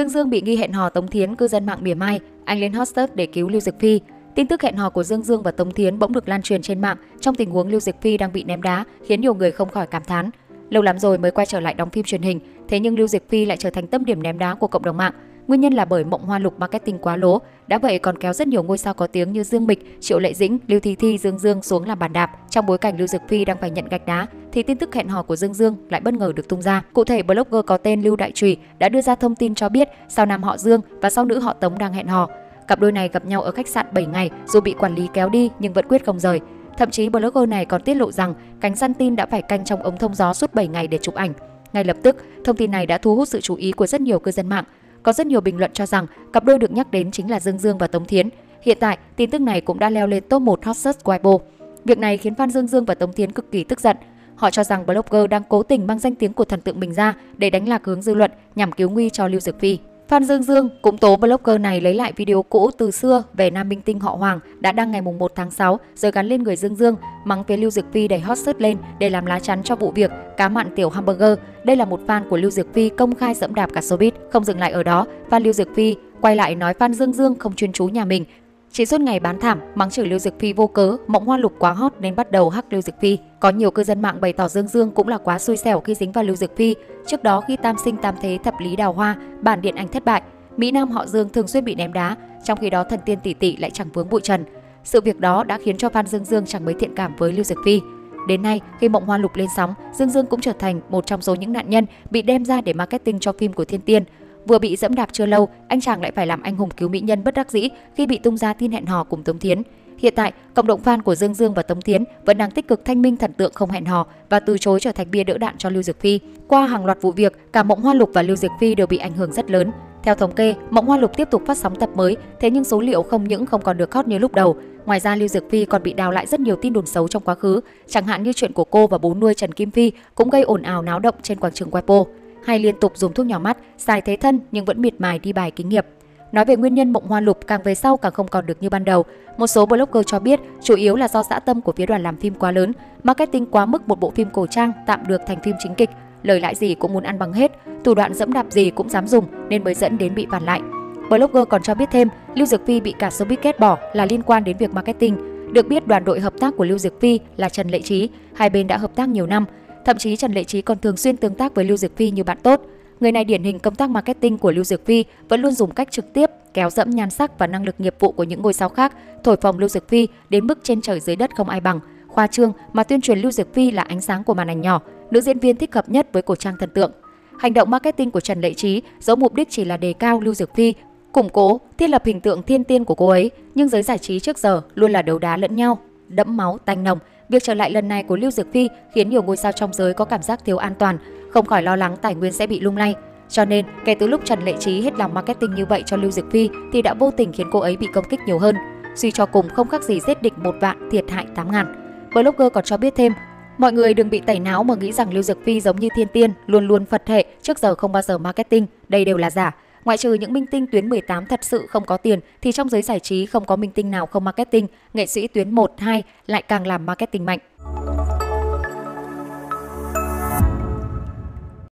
Dương Dương bị nghi hẹn hò Tống Thiến, cư dân mạng mỉa mai, anh lên hot search để cứu Lưu Dực Phi. Tin tức hẹn hò của Dương Dương và Tống Thiến bỗng được lan truyền trên mạng trong tình huống Lưu Dực Phi đang bị ném đá, khiến nhiều người không khỏi cảm thán. Lâu lắm rồi mới quay trở lại đóng phim truyền hình, thế nhưng Lưu Dực Phi lại trở thành tâm điểm ném đá của cộng đồng mạng. Nguyên nhân là bởi Mộng Hoa Lục marketing quá lố, đã vậy còn kéo rất nhiều ngôi sao có tiếng như Dương Mịch, Triệu Lệ Dĩnh, Lưu Thi Thi, Dương Dương xuống làm bàn đạp. Trong bối cảnh Lưu Dực Phi đang phải nhận gạch đá, thì tin tức hẹn hò của Dương Dương lại bất ngờ được tung ra. Cụ thể, blogger có tên Lưu Đại Trùy đã đưa ra thông tin cho biết sau nam họ Dương và sau nữ họ Tống đang hẹn hò. Cặp đôi này gặp nhau ở khách sạn 7 ngày, dù bị quản lý kéo đi nhưng vẫn quyết không rời. Thậm chí blogger này còn tiết lộ rằng cánh săn tin đã phải canh trong ống thông gió suốt 7 ngày để chụp ảnh. Ngay lập tức, thông tin này đã thu hút sự chú ý của rất nhiều cư dân mạng. Có rất nhiều bình luận cho rằng cặp đôi được nhắc đến chính là Dương Dương và Tống Thiến. Hiện tại, tin tức này cũng đã leo lên top 1 hot search Weibo. Việc này khiến fan Dương Dương và Tống Thiến cực kỳ tức giận. Họ cho rằng blogger đang cố tình mang danh tiếng của thần tượng mình ra để đánh lạc hướng dư luận nhằm cứu nguy cho Lưu Dược Phi. Phan Dương Dương cũng tố blogger này lấy lại video cũ từ xưa về nam minh tinh họ Hoàng đã đăng ngày 1 tháng 6 rồi gắn lên người Dương Dương, mắng phía Lưu Dược Phi đẩy hot search lên để làm lá chắn cho vụ việc cá mặn tiểu hamburger. Đây là một fan của Lưu Dược Phi công khai dẫm đạp cả showbiz. Không dừng lại ở đó, fan Lưu Dược Phi quay lại nói Phan Dương Dương không chuyên chú nhà mình chỉ suốt ngày bán thảm, mắng chửi Lưu Dực Phi vô cớ, Mộng Hoa Lục quá hot nên bắt đầu hắc Lưu Dực Phi. Có nhiều cư dân mạng bày tỏ Dương Dương cũng là quá xui xẻo khi dính vào Lưu Dực Phi. Trước đó khi tam sinh tam thế thập lý đào hoa, bản điện ảnh thất bại, Mỹ Nam họ Dương thường xuyên bị ném đá, trong khi đó thần tiên tỷ tỷ lại chẳng vướng bụi trần. Sự việc đó đã khiến cho fan Dương Dương chẳng mấy thiện cảm với Lưu Dực Phi. Đến nay, khi Mộng Hoa Lục lên sóng, Dương Dương cũng trở thành một trong số những nạn nhân bị đem ra để marketing cho phim của Thiên Tiên. Vừa bị dẫm đạp chưa lâu, anh chàng lại phải làm anh hùng cứu mỹ nhân bất đắc dĩ khi bị tung ra tin hẹn hò cùng Tống Thiến. Hiện tại, cộng đồng fan của Dương Dương và Tống Thiến vẫn đang tích cực thanh minh thần tượng không hẹn hò và từ chối trở thành bia đỡ đạn cho Lưu Dực Phi. Qua hàng loạt vụ việc, cả Mộng Hoa Lục và Lưu Dực Phi đều bị ảnh hưởng rất lớn. Theo thống kê, Mộng Hoa Lục tiếp tục phát sóng tập mới, thế nhưng số liệu không những không còn được hot như lúc đầu. Ngoài ra, Lưu Diệc Phi còn bị đào lại rất nhiều tin đồn xấu trong quá khứ, chẳng hạn như chuyện của cô và bố nuôi Trần Kim Phi cũng gây ồn ào náo động trên quảng trường Weibo hay liên tục dùng thuốc nhỏ mắt, xài thế thân nhưng vẫn miệt mài đi bài kinh nghiệp. Nói về nguyên nhân mộng hoa lục càng về sau càng không còn được như ban đầu. Một số blogger cho biết chủ yếu là do dã tâm của phía đoàn làm phim quá lớn, marketing quá mức một bộ phim cổ trang tạm được thành phim chính kịch, lời lãi gì cũng muốn ăn bằng hết, thủ đoạn dẫm đạp gì cũng dám dùng nên mới dẫn đến bị phản lại. Blogger còn cho biết thêm, Lưu Dược Phi bị cả showbiz ghét bỏ là liên quan đến việc marketing. Được biết đoàn đội hợp tác của Lưu Dược Phi là Trần Lệ Trí, hai bên đã hợp tác nhiều năm, Thậm chí Trần Lệ Trí còn thường xuyên tương tác với Lưu Diệc Phi như bạn tốt. Người này điển hình công tác marketing của Lưu Diệc Phi vẫn luôn dùng cách trực tiếp kéo dẫm nhan sắc và năng lực nghiệp vụ của những ngôi sao khác, thổi phồng Lưu Diệc Phi đến mức trên trời dưới đất không ai bằng. Khoa trương mà tuyên truyền Lưu Diệc Phi là ánh sáng của màn ảnh nhỏ, nữ diễn viên thích hợp nhất với cổ trang thần tượng. Hành động marketing của Trần Lệ Trí dẫu mục đích chỉ là đề cao Lưu Diệc Phi, củng cố, thiết lập hình tượng thiên tiên của cô ấy, nhưng giới giải trí trước giờ luôn là đấu đá lẫn nhau, đẫm máu, tanh nồng, Việc trở lại lần này của Lưu Dược Phi khiến nhiều ngôi sao trong giới có cảm giác thiếu an toàn, không khỏi lo lắng tài nguyên sẽ bị lung lay. Cho nên, kể từ lúc Trần Lệ Trí hết lòng marketing như vậy cho Lưu Dược Phi thì đã vô tình khiến cô ấy bị công kích nhiều hơn. Suy cho cùng không khác gì giết địch một vạn thiệt hại 8 ngàn. Blogger còn cho biết thêm, mọi người đừng bị tẩy não mà nghĩ rằng Lưu Dược Phi giống như thiên tiên, luôn luôn Phật hệ, trước giờ không bao giờ marketing, đây đều là giả. Ngoại trừ những minh tinh tuyến 18 thật sự không có tiền thì trong giới giải trí không có minh tinh nào không marketing, nghệ sĩ tuyến 1, 2 lại càng làm marketing mạnh.